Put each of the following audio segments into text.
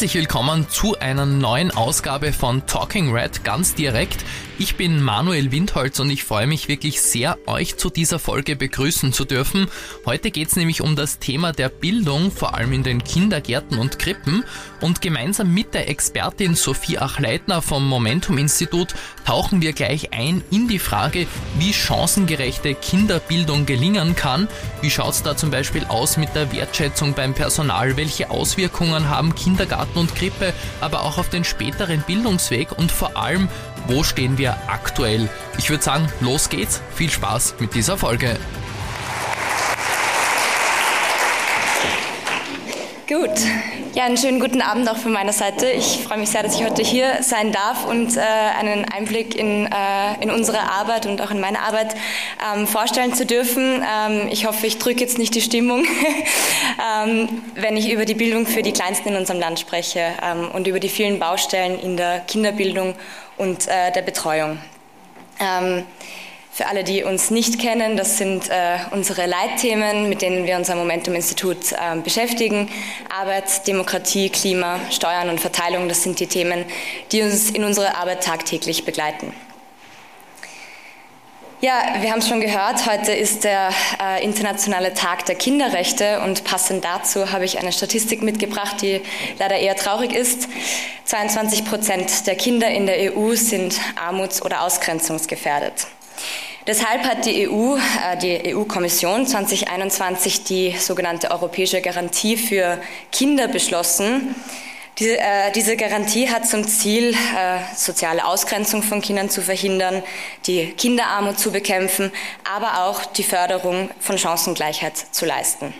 Herzlich willkommen zu einer neuen Ausgabe von Talking Red ganz direkt. Ich bin Manuel Windholz und ich freue mich wirklich sehr, euch zu dieser Folge begrüßen zu dürfen. Heute geht es nämlich um das Thema der Bildung, vor allem in den Kindergärten und Krippen. Und gemeinsam mit der Expertin Sophie Achleitner vom Momentum Institut tauchen wir gleich ein in die Frage, wie chancengerechte Kinderbildung gelingen kann. Wie schaut es da zum Beispiel aus mit der Wertschätzung beim Personal? Welche Auswirkungen haben Kindergarten und Krippe, aber auch auf den späteren Bildungsweg? Und vor allem, wo stehen wir aktuell? Ich würde sagen, los geht's. Viel Spaß mit dieser Folge. Gut. Ja, einen schönen guten Abend auch von meiner Seite. Ich freue mich sehr, dass ich heute hier sein darf und äh, einen Einblick in, äh, in unsere Arbeit und auch in meine Arbeit ähm, vorstellen zu dürfen. Ähm, ich hoffe, ich drücke jetzt nicht die Stimmung, ähm, wenn ich über die Bildung für die Kleinsten in unserem Land spreche ähm, und über die vielen Baustellen in der Kinderbildung und äh, der Betreuung. Für alle, die uns nicht kennen, das sind äh, unsere Leitthemen, mit denen wir unser Momentum-Institut äh, beschäftigen. Arbeit, Demokratie, Klima, Steuern und Verteilung, das sind die Themen, die uns in unserer Arbeit tagtäglich begleiten. Ja, wir haben es schon gehört, heute ist der äh, internationale Tag der Kinderrechte und passend dazu habe ich eine Statistik mitgebracht, die leider eher traurig ist. 22 Prozent der Kinder in der EU sind armuts- oder ausgrenzungsgefährdet. Deshalb hat die EU, äh, die EU-Kommission 2021 die sogenannte Europäische Garantie für Kinder beschlossen. Diese, äh, diese Garantie hat zum Ziel, äh, soziale Ausgrenzung von Kindern zu verhindern, die Kinderarmut zu bekämpfen, aber auch die Förderung von Chancengleichheit zu leisten.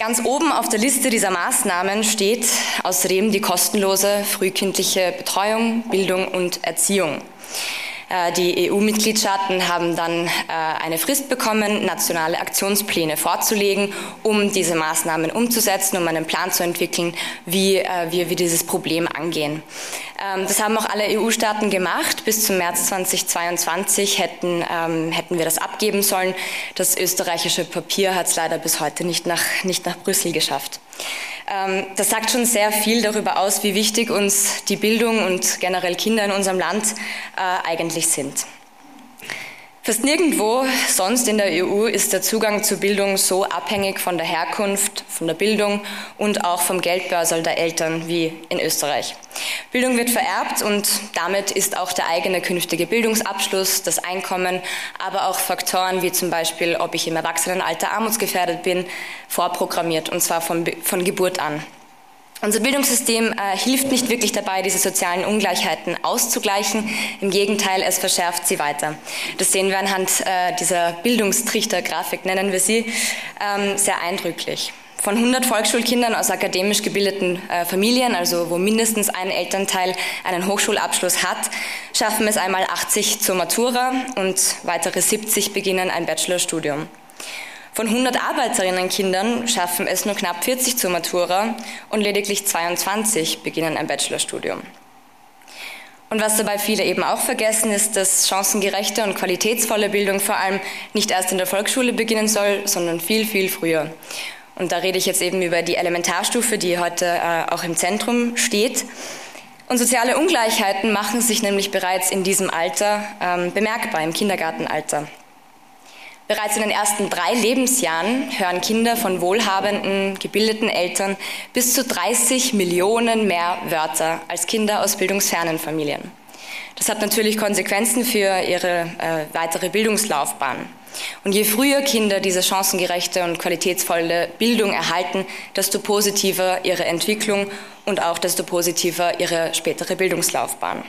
Ganz oben auf der Liste dieser Maßnahmen steht außerdem die kostenlose frühkindliche Betreuung, Bildung und Erziehung. Äh, die EU-Mitgliedstaaten haben dann äh, eine Frist bekommen, nationale Aktionspläne vorzulegen, um diese Maßnahmen umzusetzen, um einen Plan zu entwickeln, wie äh, wir dieses Problem angehen. Ähm, das haben auch alle EU-Staaten gemacht. Bis zum März 2022 hätten, ähm, hätten wir das abgeben sollen. Das österreichische Papier hat es leider bis heute nicht nach, nicht nach Brüssel geschafft. Ähm, das sagt schon sehr viel darüber aus, wie wichtig uns die Bildung und generell Kinder in unserem Land äh, eigentlich sind. Fast nirgendwo sonst in der EU ist der Zugang zur Bildung so abhängig von der Herkunft, von der Bildung und auch vom Geldbörsel der Eltern wie in Österreich. Bildung wird vererbt und damit ist auch der eigene künftige Bildungsabschluss, das Einkommen, aber auch Faktoren wie zum Beispiel, ob ich im Erwachsenenalter armutsgefährdet bin, vorprogrammiert und zwar von, von Geburt an. Unser Bildungssystem äh, hilft nicht wirklich dabei, diese sozialen Ungleichheiten auszugleichen. Im Gegenteil, es verschärft sie weiter. Das sehen wir anhand äh, dieser Bildungstrichter-Grafik, nennen wir sie, ähm, sehr eindrücklich. Von 100 Volksschulkindern aus akademisch gebildeten äh, Familien, also wo mindestens ein Elternteil einen Hochschulabschluss hat, schaffen es einmal 80 zur Matura und weitere 70 beginnen ein Bachelorstudium. Von 100 Arbeiterinnenkindern schaffen es nur knapp 40 zur Matura und lediglich 22 beginnen ein Bachelorstudium. Und was dabei viele eben auch vergessen, ist, dass chancengerechte und qualitätsvolle Bildung vor allem nicht erst in der Volksschule beginnen soll, sondern viel, viel früher. Und da rede ich jetzt eben über die Elementarstufe, die heute äh, auch im Zentrum steht. Und soziale Ungleichheiten machen sich nämlich bereits in diesem Alter ähm, bemerkbar, im Kindergartenalter. Bereits in den ersten drei Lebensjahren hören Kinder von wohlhabenden, gebildeten Eltern bis zu 30 Millionen mehr Wörter als Kinder aus bildungsfernen Familien. Das hat natürlich Konsequenzen für ihre äh, weitere Bildungslaufbahn. Und je früher Kinder diese chancengerechte und qualitätsvolle Bildung erhalten, desto positiver ihre Entwicklung und auch desto positiver ihre spätere Bildungslaufbahn.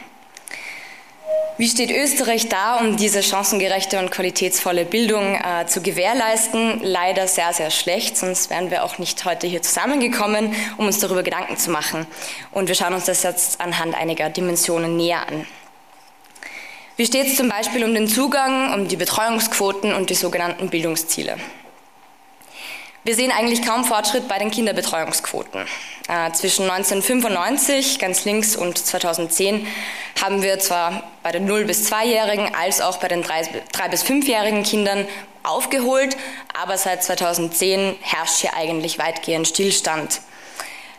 Wie steht Österreich da, um diese chancengerechte und qualitätsvolle Bildung äh, zu gewährleisten? Leider sehr, sehr schlecht, sonst wären wir auch nicht heute hier zusammengekommen, um uns darüber Gedanken zu machen. Und wir schauen uns das jetzt anhand einiger Dimensionen näher an. Wie steht es zum Beispiel um den Zugang, um die Betreuungsquoten und die sogenannten Bildungsziele? Wir sehen eigentlich kaum Fortschritt bei den Kinderbetreuungsquoten. Äh, zwischen 1995, ganz links, und 2010 haben wir zwar bei den 0- bis 2-Jährigen als auch bei den 3- bis 5-jährigen Kindern aufgeholt, aber seit 2010 herrscht hier eigentlich weitgehend Stillstand.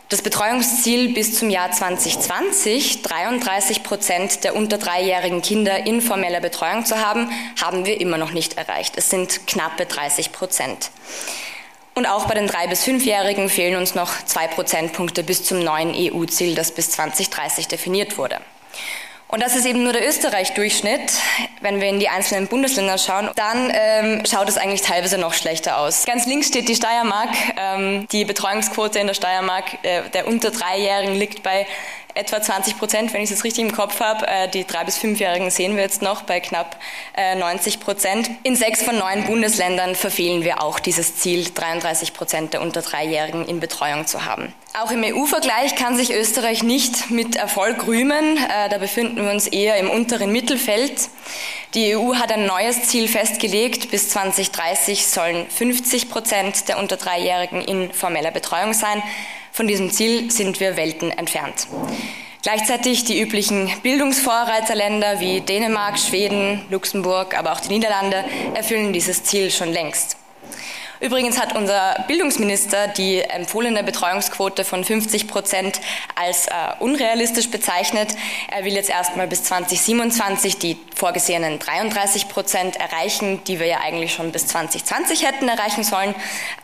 Das Betreuungsziel bis zum Jahr 2020, 33 Prozent der unter dreijährigen Kinder in formeller Betreuung zu haben, haben wir immer noch nicht erreicht. Es sind knappe 30 Prozent. Und auch bei den drei bis fünfjährigen fehlen uns noch zwei Prozentpunkte bis zum neuen EU-Ziel, das bis 2030 definiert wurde. Und das ist eben nur der Österreich-Durchschnitt. Wenn wir in die einzelnen Bundesländer schauen, dann ähm, schaut es eigentlich teilweise noch schlechter aus. Ganz links steht die Steiermark. Ähm, die Betreuungsquote in der Steiermark äh, der unter Dreijährigen liegt bei etwa 20 Prozent, wenn ich es richtig im Kopf habe. Äh, die drei bis fünfjährigen sehen wir jetzt noch bei knapp 90 äh, Prozent. In sechs von neun Bundesländern verfehlen wir auch dieses Ziel, 33 Prozent der unter Dreijährigen in Betreuung zu haben. Auch im EU-Vergleich kann sich Österreich nicht mit Erfolg rühmen. Äh, da befinden wir uns eher im unteren Mittelfeld. Die EU hat ein neues Ziel festgelegt. Bis 2030 sollen 50 Prozent der unter Dreijährigen in formeller Betreuung sein. Von diesem Ziel sind wir Welten entfernt. Gleichzeitig die üblichen Bildungsvorreiterländer wie Dänemark, Schweden, Luxemburg, aber auch die Niederlande erfüllen dieses Ziel schon längst. Übrigens hat unser Bildungsminister die empfohlene Betreuungsquote von 50 Prozent als äh, unrealistisch bezeichnet. Er will jetzt erstmal bis 2027 die vorgesehenen 33 Prozent erreichen, die wir ja eigentlich schon bis 2020 hätten erreichen sollen.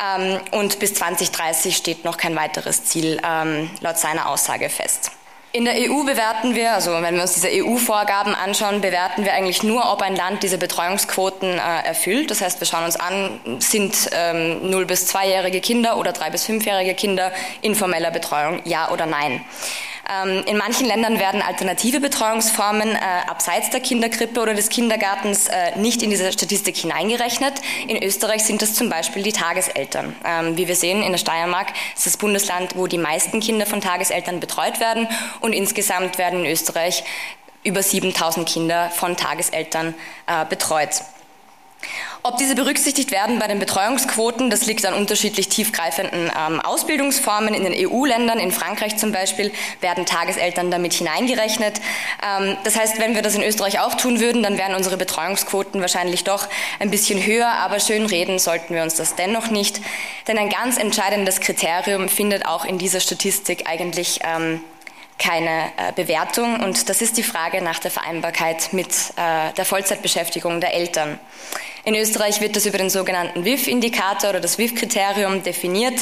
Ähm, und bis 2030 steht noch kein weiteres Ziel ähm, laut seiner Aussage fest. In der EU bewerten wir, also wenn wir uns diese EU-Vorgaben anschauen, bewerten wir eigentlich nur, ob ein Land diese Betreuungsquoten äh, erfüllt. Das heißt, wir schauen uns an, sind ähm, 0- bis 2-jährige Kinder oder 3- bis 5-jährige Kinder in formeller Betreuung, ja oder nein. Ähm, in manchen Ländern werden alternative Betreuungsformen äh, abseits der Kinderkrippe oder des Kindergartens äh, nicht in diese Statistik hineingerechnet. In Österreich sind das zum Beispiel die Tageseltern. Ähm, wie wir sehen, in der Steiermark ist das Bundesland, wo die meisten Kinder von Tageseltern betreut werden und insgesamt werden in Österreich über 7000 Kinder von Tageseltern äh, betreut. Ob diese berücksichtigt werden bei den Betreuungsquoten, das liegt an unterschiedlich tiefgreifenden ähm, Ausbildungsformen. In den EU-Ländern, in Frankreich zum Beispiel, werden Tageseltern damit hineingerechnet. Ähm, das heißt, wenn wir das in Österreich auch tun würden, dann wären unsere Betreuungsquoten wahrscheinlich doch ein bisschen höher, aber schön reden sollten wir uns das dennoch nicht. Denn ein ganz entscheidendes Kriterium findet auch in dieser Statistik eigentlich ähm, keine äh, Bewertung und das ist die Frage nach der Vereinbarkeit mit äh, der Vollzeitbeschäftigung der Eltern. In Österreich wird das über den sogenannten WIF-Indikator oder das WIF-Kriterium definiert.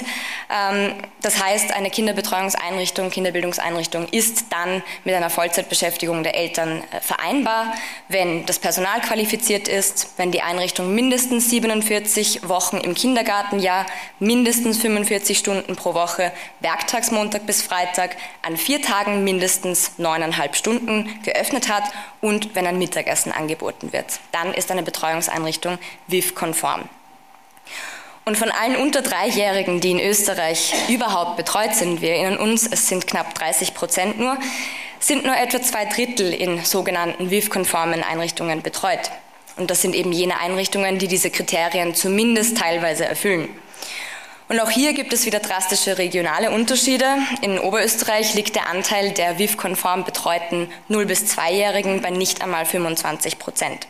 Ähm, das heißt, eine Kinderbetreuungseinrichtung, Kinderbildungseinrichtung ist dann mit einer Vollzeitbeschäftigung der Eltern äh, vereinbar, wenn das Personal qualifiziert ist, wenn die Einrichtung mindestens 47 Wochen im Kindergartenjahr, mindestens 45 Stunden pro Woche, werktags Montag bis Freitag, an vier Tagen mindestens neuneinhalb Stunden geöffnet hat und wenn ein Mittagessen angeboten wird. Dann ist eine Betreuungseinrichtung Einrichtung WIF-konform. Und von allen unter Dreijährigen, die in Österreich überhaupt betreut sind, wir erinnern uns, es sind knapp 30 Prozent nur, sind nur etwa zwei Drittel in sogenannten WIF-konformen Einrichtungen betreut. Und das sind eben jene Einrichtungen, die diese Kriterien zumindest teilweise erfüllen. Und auch hier gibt es wieder drastische regionale Unterschiede. In Oberösterreich liegt der Anteil der WIF-konform betreuten 0- bis 2-Jährigen bei nicht einmal 25 Prozent.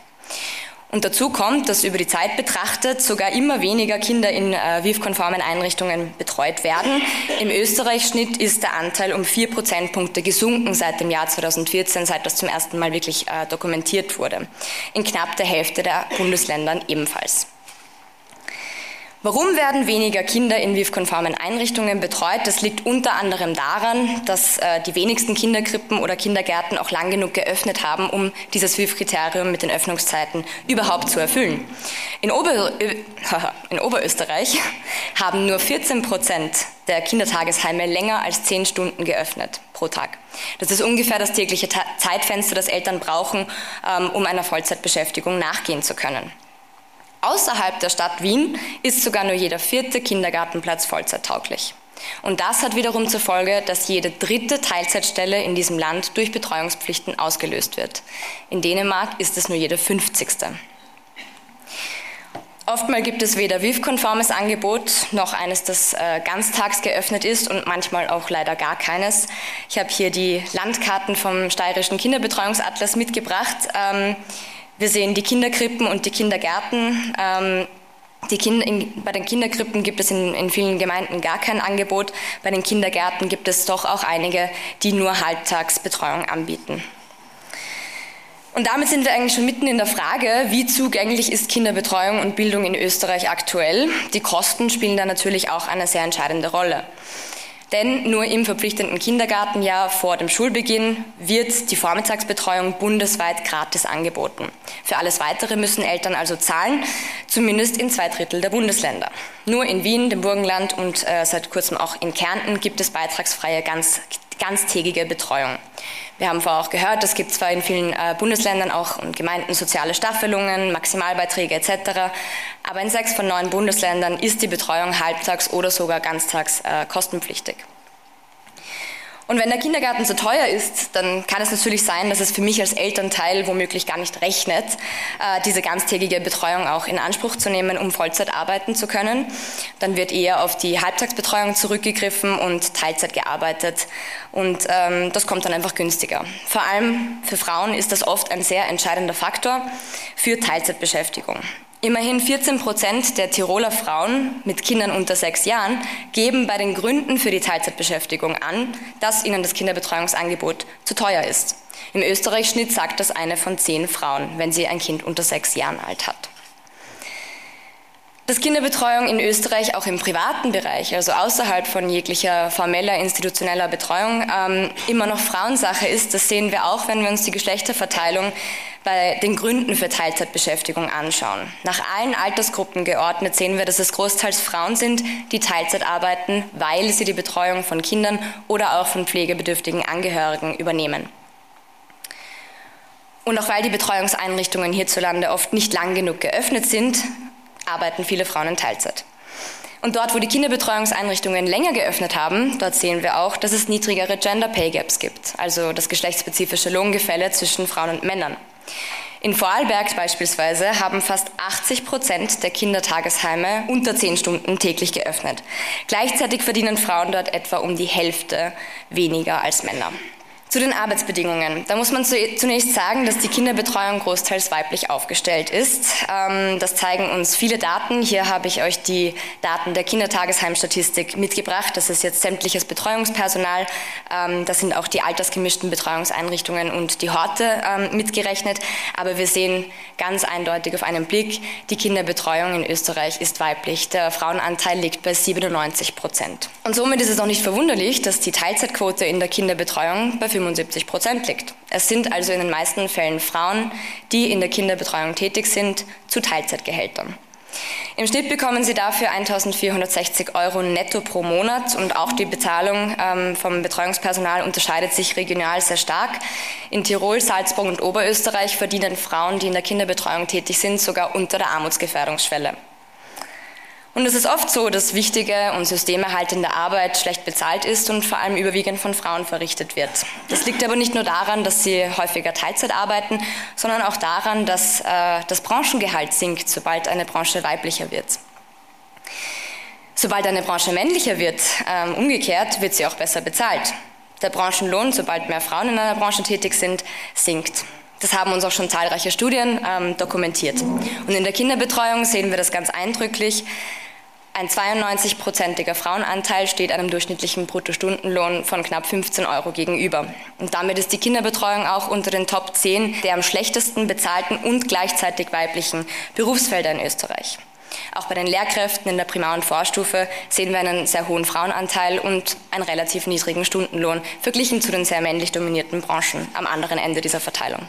Und dazu kommt, dass über die Zeit betrachtet sogar immer weniger Kinder in äh, WIF-konformen Einrichtungen betreut werden. Im Österreich-Schnitt ist der Anteil um vier Prozentpunkte gesunken seit dem Jahr 2014, seit das zum ersten Mal wirklich äh, dokumentiert wurde. In knapp der Hälfte der Bundesländern ebenfalls. Warum werden weniger Kinder in WIF-konformen Einrichtungen betreut? Das liegt unter anderem daran, dass äh, die wenigsten Kinderkrippen oder Kindergärten auch lang genug geöffnet haben, um dieses WIF-Kriterium mit den Öffnungszeiten überhaupt zu erfüllen. In, Ober in Oberösterreich haben nur 14 Prozent der Kindertagesheime länger als 10 Stunden geöffnet pro Tag. Das ist ungefähr das tägliche Zeitfenster, das Eltern brauchen, ähm, um einer Vollzeitbeschäftigung nachgehen zu können. Außerhalb der Stadt Wien ist sogar nur jeder vierte Kindergartenplatz vollzeittauglich. Und das hat wiederum zur Folge, dass jede dritte Teilzeitstelle in diesem Land durch Betreuungspflichten ausgelöst wird. In Dänemark ist es nur jede fünfzigste. Oftmal gibt es weder WIF-konformes Angebot noch eines, das äh, ganztags geöffnet ist und manchmal auch leider gar keines. Ich habe hier die Landkarten vom Steirischen Kinderbetreuungsatlas mitgebracht. Ähm, wir sehen die Kinderkrippen und die Kindergärten. Ähm, Kinder, in, bei den Kinderkrippen gibt es in, in, vielen Gemeinden gar kein Angebot. Bei den Kindergärten gibt es doch auch einige, die nur Halbtagsbetreuung anbieten. Und damit sind wir eigentlich schon mitten in der Frage, wie zugänglich ist Kinderbetreuung und Bildung in Österreich aktuell. Die Kosten spielen da natürlich auch eine sehr entscheidende Rolle. Denn nur im verpflichtenden Kindergartenjahr vor dem Schulbeginn wird die Vormittagsbetreuung bundesweit gratis angeboten. Für alles Weitere müssen Eltern also zahlen, zumindest in zwei Drittel der Bundesländer. Nur in Wien, dem Burgenland und äh, seit kurzem auch in Kärnten gibt es beitragsfreie ganz, ganztägige Betreuung. Wir haben vorher auch gehört, es gibt zwar in vielen äh, Bundesländern auch und Gemeinden soziale Staffelungen, Maximalbeiträge etc., aber in sechs von neun Bundesländern ist die Betreuung halbtags oder sogar ganztags äh, kostenpflichtig. Und wenn der Kindergarten zu teuer ist, dann kann es natürlich sein, dass es für mich als Elternteil womöglich gar nicht rechnet, äh, diese ganztägige Betreuung auch in Anspruch zu nehmen, um Vollzeit arbeiten zu können. Dann wird eher auf die Halbtagsbetreuung zurückgegriffen und Teilzeit gearbeitet. Und ähm, das kommt dann einfach günstiger. Vor allem für Frauen ist das oft ein sehr entscheidender Faktor für Teilzeitbeschäftigung. Immerhin 14 Prozent der Tiroler Frauen mit Kindern unter sechs Jahren geben bei den Gründen für die Teilzeitbeschäftigung an, dass ihnen das Kinderbetreuungsangebot zu teuer ist. Im Österreich-Schnitt sagt das eine von zehn Frauen, wenn sie ein Kind unter sechs Jahren alt hat. Dass Kinderbetreuung in Österreich auch im privaten Bereich, also außerhalb von jeglicher formeller institutioneller Betreuung, ähm, immer noch Frauensache ist, das sehen wir auch, wenn wir uns die Geschlechterverteilung bei den Gründen für Teilzeitbeschäftigung anschauen. Nach allen Altersgruppen geordnet sehen wir, dass es großteils Frauen sind, die Teilzeit arbeiten, weil sie die Betreuung von Kindern oder auch von pflegebedürftigen Angehörigen übernehmen. Und auch weil die Betreuungseinrichtungen hierzulande oft nicht lang genug geöffnet sind, arbeiten viele Frauen in Teilzeit. Und dort, wo die Kinderbetreuungseinrichtungen länger geöffnet haben, dort sehen wir auch, dass es niedrigere Gender Pay Gaps gibt, also das geschlechtsspezifische Lohngefälle zwischen Frauen und Männern. In Vorarlberg beispielsweise haben fast 80 Prozent der Kindertagesheime unter 10 Stunden täglich geöffnet. Gleichzeitig verdienen Frauen dort etwa um die Hälfte weniger als Männer. Zu den Arbeitsbedingungen. Da muss man zunächst sagen, dass die Kinderbetreuung großteils weiblich aufgestellt ist. Ähm, das zeigen uns viele Daten. Hier habe ich euch die Daten der Kindertagesheimstatistik mitgebracht. Das ist jetzt sämtliches Betreuungspersonal. Ähm, das sind auch die altersgemischten Betreuungseinrichtungen und die Horte ähm, mitgerechnet. Aber wir sehen ganz eindeutig auf einen Blick, die Kinderbetreuung in Österreich ist weiblich. Der Frauenanteil liegt bei 97 Prozent. Und somit ist es auch nicht verwunderlich, dass die Teilzeitquote in der Kinderbetreuung bei 75 Prozent liegt. Es sind also in den meisten Fällen Frauen, die in der Kinderbetreuung tätig sind, zu Teilzeitgehältern. Im Schnitt bekommen sie dafür 1460 Euro netto pro Monat und auch die Bezahlung ähm, vom Betreuungspersonal unterscheidet sich regional sehr stark. In Tirol, Salzburg und Oberösterreich verdienen Frauen, die in der Kinderbetreuung tätig sind, sogar unter der Armutsgefährdungsschwelle. Und es ist oft so, dass wichtige und systemerhaltende Arbeit schlecht bezahlt ist und vor allem überwiegend von Frauen verrichtet wird. Das liegt aber nicht nur daran, dass sie häufiger Teilzeit arbeiten, sondern auch daran, dass äh, das Branchengehalt sinkt, sobald eine Branche weiblicher wird. Sobald eine Branche männlicher wird, äh, umgekehrt, wird sie auch besser bezahlt. Der Branchenlohn, sobald mehr Frauen in einer Branche tätig sind, sinkt. Das haben uns auch schon zahlreiche Studien ähm, dokumentiert. Und in der Kinderbetreuung sehen wir das ganz eindrücklich. Ein 92-prozentiger Frauenanteil steht einem durchschnittlichen Bruttostundenlohn von knapp 15 Euro gegenüber. Und damit ist die Kinderbetreuung auch unter den Top 10 der am schlechtesten bezahlten und gleichzeitig weiblichen Berufsfelder in Österreich. Auch bei den Lehrkräften in der Primar- und Vorstufe sehen wir einen sehr hohen Frauenanteil und einen relativ niedrigen Stundenlohn verglichen zu den sehr männlich dominierten Branchen am anderen Ende dieser Verteilung.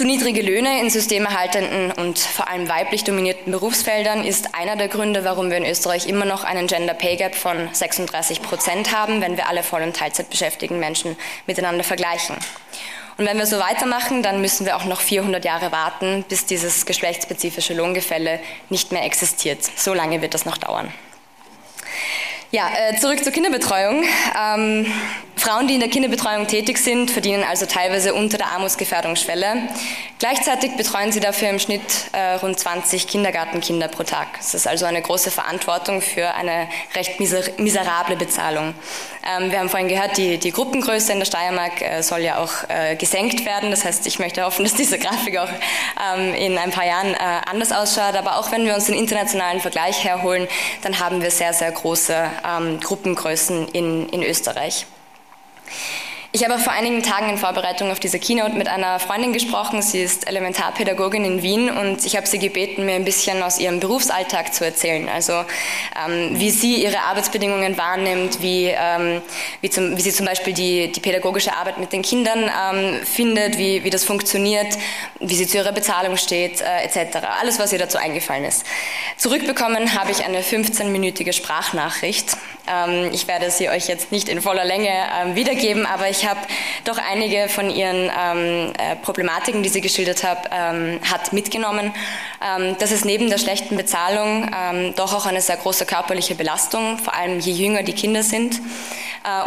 Zu niedrige Löhne in systemerhaltenden und vor allem weiblich dominierten Berufsfeldern ist einer der Gründe, warum wir in Österreich immer noch einen Gender Pay Gap von 36 Prozent haben, wenn wir alle voll- und Teilzeit beschäftigten Menschen miteinander vergleichen. Und wenn wir so weitermachen, dann müssen wir auch noch 400 Jahre warten, bis dieses geschlechtsspezifische Lohngefälle nicht mehr existiert. So lange wird das noch dauern. Ja, äh, zurück zur Kinderbetreuung. Ähm, Frauen, die in der Kinderbetreuung tätig sind, verdienen also teilweise unter der Armutsgefährdungsschwelle. Gleichzeitig betreuen sie dafür im Schnitt äh, rund 20 Kindergartenkinder pro Tag. Das ist also eine große Verantwortung für eine recht miser miserable Bezahlung. Ähm, wir haben vorhin gehört, die, die Gruppengröße in der Steiermark äh, soll ja auch äh, gesenkt werden. Das heißt, ich möchte hoffen, dass diese Grafik auch ähm, in ein paar Jahren äh, anders ausschaut. Aber auch wenn wir uns den internationalen Vergleich herholen, dann haben wir sehr, sehr große ähm, Gruppengrößen in, in Österreich. Ich habe vor einigen Tagen in Vorbereitung auf diese Keynote mit einer Freundin gesprochen. Sie ist Elementarpädagogin in Wien und ich habe sie gebeten, mir ein bisschen aus ihrem Berufsalltag zu erzählen. Also ähm, wie sie ihre Arbeitsbedingungen wahrnimmt, wie, ähm, wie, zum, wie, sie zum Beispiel die, die pädagogische Arbeit mit den Kindern ähm, findet, wie, wie das funktioniert, wie sie zu ihrer Bezahlung steht, äh, etc. Alles, was ihr dazu eingefallen ist. Zurückbekommen habe ich eine 15-minütige Sprachnachricht. Ähm, ich werde sie euch jetzt nicht in voller Länge ähm, wiedergeben, aber ich habe doch einige von ihren ähm, äh, Problematiken, die sie geschildert hat, ähm, hat mitgenommen. Ähm, dass es neben der schlechten Bezahlung ähm, doch auch eine sehr große körperliche Belastung, vor allem je jünger die Kinder sind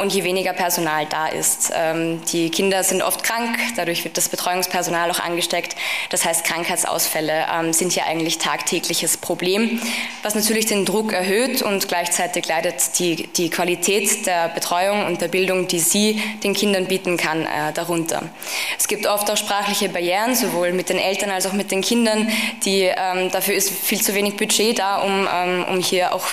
und je weniger Personal da ist. Ähm, die Kinder sind oft krank, dadurch wird das Betreuungspersonal auch angesteckt. Das heißt, Krankheitsausfälle ähm, sind hier eigentlich tagtägliches Problem, was natürlich den Druck erhöht und gleichzeitig leidet die, die Qualität der Betreuung und der Bildung, die sie den Kindern bieten kann, äh, darunter. Es gibt oft auch sprachliche Barrieren, sowohl mit den Eltern als auch mit den Kindern. Die, ähm, dafür ist viel zu wenig Budget da, um, um hier auch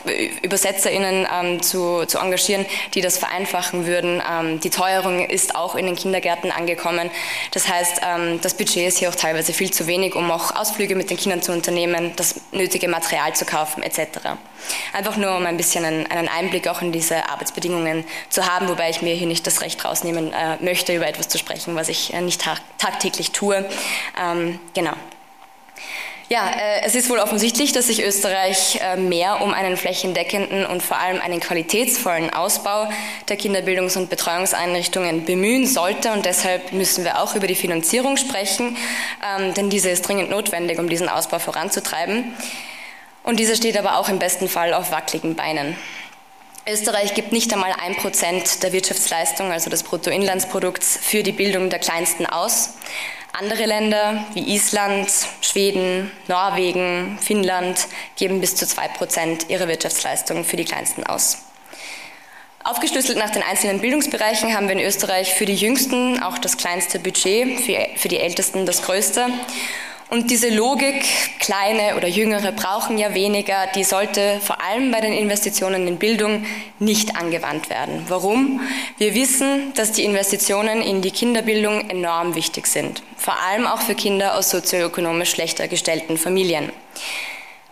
ÜbersetzerInnen zu, zu engagieren, die das vereinfachen würden. Ähm, die Teuerung ist auch in den Kindergärten angekommen. Das heißt, ähm, das Budget ist hier auch teilweise viel zu wenig, um auch Ausflüge mit den Kindern zu unternehmen, das nötige Material zu kaufen etc. Einfach nur, um ein bisschen einen, einen Einblick auch in diese Arbeitsbedingungen zu haben, wobei ich mir hier nicht das Recht rausnehmen äh, möchte, über etwas zu sprechen, was ich äh, nicht tag tagtäglich tue. Ähm, genau. Ja, äh, es ist wohl offensichtlich, dass sich Österreich äh, mehr um einen flächendeckenden und vor allem einen qualitätsvollen Ausbau der Kinderbildungs- und Betreuungseinrichtungen bemühen sollte. Und deshalb müssen wir auch über die Finanzierung sprechen, ähm, denn diese ist dringend notwendig, um diesen Ausbau voranzutreiben. Und dieser steht aber auch im besten Fall auf wackeligen Beinen. Österreich gibt nicht einmal ein Prozent der Wirtschaftsleistung, also des Bruttoinlandsprodukts, für die Bildung der Kleinsten aus. Andere Länder wie Island, Schweden, Norwegen, Finnland geben bis zu zwei Prozent ihrer Wirtschaftsleistung für die Kleinsten aus. Aufgeschlüsselt nach den einzelnen Bildungsbereichen haben wir in Österreich für die Jüngsten auch das kleinste Budget, für die Ältesten das größte. Und diese Logik, kleine oder jüngere brauchen ja weniger, die sollte vor allem bei den Investitionen in Bildung nicht angewandt werden. Warum? Wir wissen, dass die Investitionen in die Kinderbildung enorm wichtig sind, vor allem auch für Kinder aus sozioökonomisch schlechter gestellten Familien.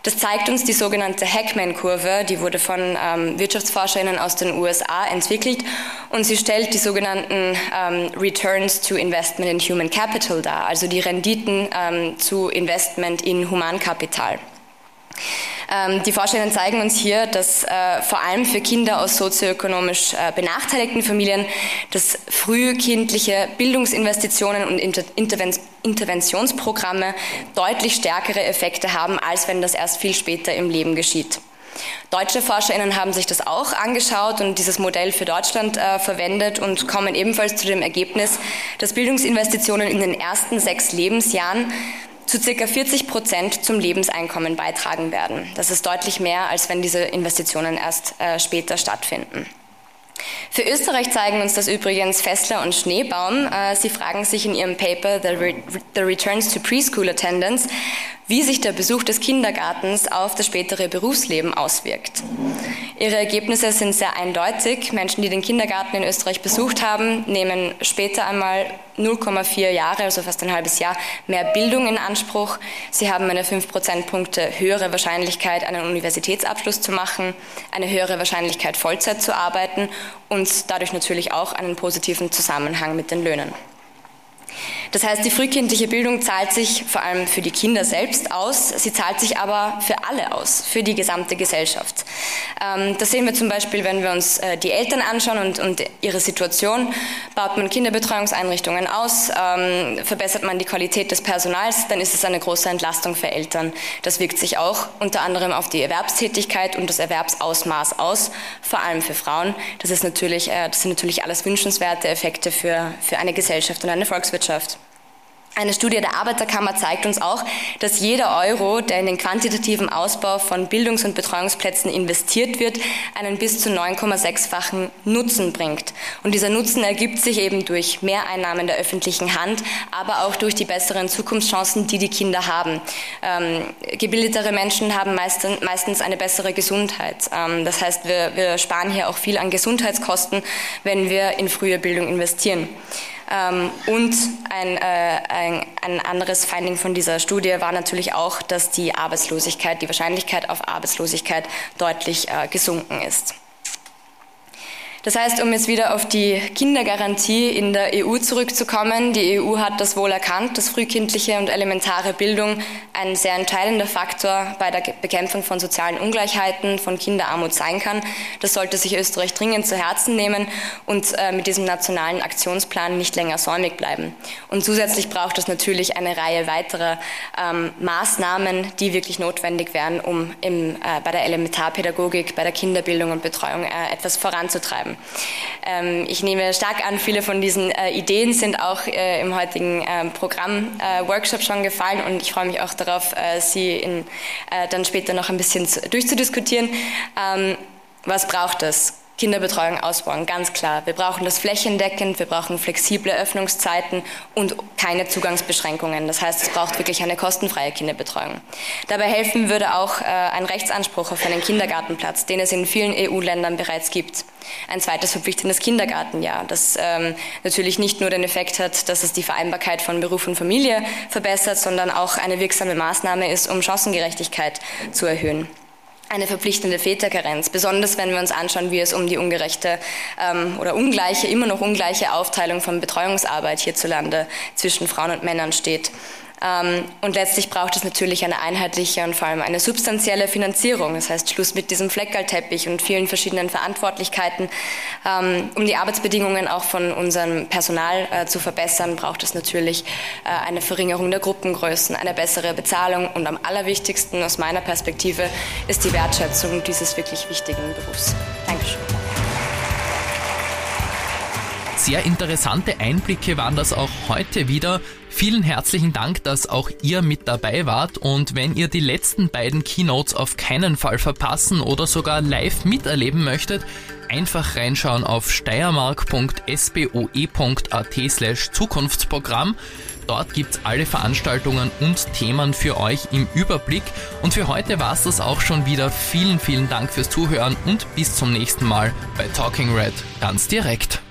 Das zeigt uns die sogenannte Hackman-Kurve, die wurde von ähm, Wirtschaftsforscherinnen aus den USA entwickelt und sie stellt die sogenannten ähm, Returns to Investment in Human Capital dar, also die Renditen ähm, zu Investment in Humankapital. Ähm, die Forscherinnen zeigen uns hier, dass äh, vor allem für Kinder aus sozioökonomisch äh, benachteiligten Familien dass frühkindliche Bildungsinvestitionen und Interventionsprogramme deutlich stärkere Effekte haben, als wenn das erst viel später im Leben geschieht. Deutsche ForscherInnen haben sich das auch angeschaut und dieses Modell für Deutschland äh, verwendet und kommen ebenfalls zu dem Ergebnis, dass Bildungsinvestitionen in den ersten sechs Lebensjahren zu circa 40 Prozent zum Lebenseinkommen beitragen werden. Das ist deutlich mehr, als wenn diese Investitionen erst äh, später stattfinden. Für Österreich zeigen uns das übrigens Fessler und Schneebaum. Äh, sie fragen sich in ihrem Paper The, Re The Returns to Preschool Attendance, wie sich der Besuch des Kindergartens auf das spätere Berufsleben auswirkt. Ihre Ergebnisse sind sehr eindeutig. Menschen, die den Kindergarten in Österreich besucht haben, nehmen später einmal 0,4 Jahre, also fast ein halbes Jahr, mehr Bildung in Anspruch. Sie haben eine 5 Prozentpunkte höhere Wahrscheinlichkeit, einen Universitätsabschluss zu machen, eine höhere Wahrscheinlichkeit, Vollzeit zu arbeiten und dadurch natürlich auch einen positiven Zusammenhang mit den Löhnen. Das heißt, die frühkindliche Bildung zahlt sich vor allem für die Kinder selbst aus, sie zahlt sich aber für alle aus, für die gesamte Gesellschaft. Ähm, das sehen wir zum Beispiel, wenn wir uns äh, die Eltern anschauen und, ihre Situation. Baut man Kinderbetreuungseinrichtungen aus, ähm, verbessert man die Qualität des Personals, dann ist es eine große Entlastung für Eltern. Das wirkt sich auch unter anderem auf die Erwerbstätigkeit und das Erwerbsausmaß aus, vor allem für Frauen. Das, ist natürlich, äh, das sind natürlich alles wünschenswerte Effekte für, für eine Gesellschaft und eine Volkswirtschaft. Eine Studie der Arbeiterkammer zeigt uns auch, dass jeder Euro, der in den quantitativen Ausbau von Bildungs- und Betreuungsplätzen investiert wird, einen bis zu 9,6-fachen Nutzen bringt. Und dieser Nutzen ergibt sich eben durch Mehreinnahmen der öffentlichen Hand, aber auch durch die besseren Zukunftschancen, die die Kinder haben. Ähm, gebildetere Menschen haben meistens, meistens eine bessere Gesundheit. Ähm, das heißt, wir, wir sparen hier auch viel an Gesundheitskosten, wenn wir in frühe Bildung investieren. Ähm, und ein, äh, ein, ein, anderes Finding von dieser Studie war natürlich auch, dass die Arbeitslosigkeit, die Wahrscheinlichkeit auf Arbeitslosigkeit deutlich äh, gesunken ist. Das heißt, um jetzt wieder auf die Kindergarantie in der EU zurückzukommen, die EU hat das wohl erkannt, dass frühkindliche und elementare Bildung ein sehr entscheidender Faktor bei der Bekämpfung von sozialen Ungleichheiten, von Kinderarmut sein kann. Das sollte sich Österreich dringend zu Herzen nehmen und äh, mit diesem nationalen Aktionsplan nicht länger säumig bleiben. Und zusätzlich braucht es natürlich eine Reihe weiterer ähm, Maßnahmen, die wirklich notwendig wären, um im, äh, bei der Elementarpädagogik, bei der Kinderbildung und Betreuung äh, etwas voranzutreiben. Ähm, ich nehme stark an, viele von diesen äh, Ideen sind auch äh, im heutigen ähm, Programm äh, Workshop schon gefallen und ich freue mich auch darauf, sie in, dann später noch ein bisschen durchzudiskutieren. Ähm, was braucht es? Kinderbetreuung ausbauen, ganz klar. Wir brauchen das flächendeckend, wir brauchen flexible Öffnungszeiten und keine Zugangsbeschränkungen. Das heißt, es braucht wirklich eine kostenfreie Kinderbetreuung. Dabei helfen würde auch äh, ein Rechtsanspruch auf einen Kindergartenplatz, den es in vielen EU-Ländern bereits gibt. Ein zweites verpflichtendes Kindergartenjahr, das ähm, natürlich nicht nur den Effekt hat, dass es die Vereinbarkeit von Beruf und Familie verbessert, sondern auch eine wirksame Maßnahme ist, um Chancengerechtigkeit zu erhöhen eine verpflichtende Väterkarenz, besonders wenn wir uns anschauen, wie es um die ungerechte ähm, oder ungleiche, immer noch ungleiche Aufteilung von Betreuungsarbeit hierzulande zwischen Frauen und Männern steht. Ähm, und letztlich braucht es natürlich eine einheitliche und vor allem eine substanzielle Finanzierung. Das heißt, Schluss mit diesem Fleckerlteppich und vielen verschiedenen Verantwortlichkeiten. Ähm, um die Arbeitsbedingungen auch von unserem Personal äh, zu verbessern, braucht es natürlich äh, eine Verringerung der Gruppengrößen, eine bessere Bezahlung und am allerwichtigsten aus meiner Perspektive ist die Wertschätzung dieses wirklich wichtigen Berufs. Dankeschön. Sehr interessante Einblicke waren das auch heute wieder. Vielen herzlichen Dank, dass auch ihr mit dabei wart und wenn ihr die letzten beiden Keynotes auf keinen Fall verpassen oder sogar live miterleben möchtet, einfach reinschauen auf steiermark.spoe.at slash Zukunftsprogramm. Dort gibt's alle Veranstaltungen und Themen für euch im Überblick. Und für heute war's das auch schon wieder. Vielen, vielen Dank fürs Zuhören und bis zum nächsten Mal bei Talking Red ganz direkt.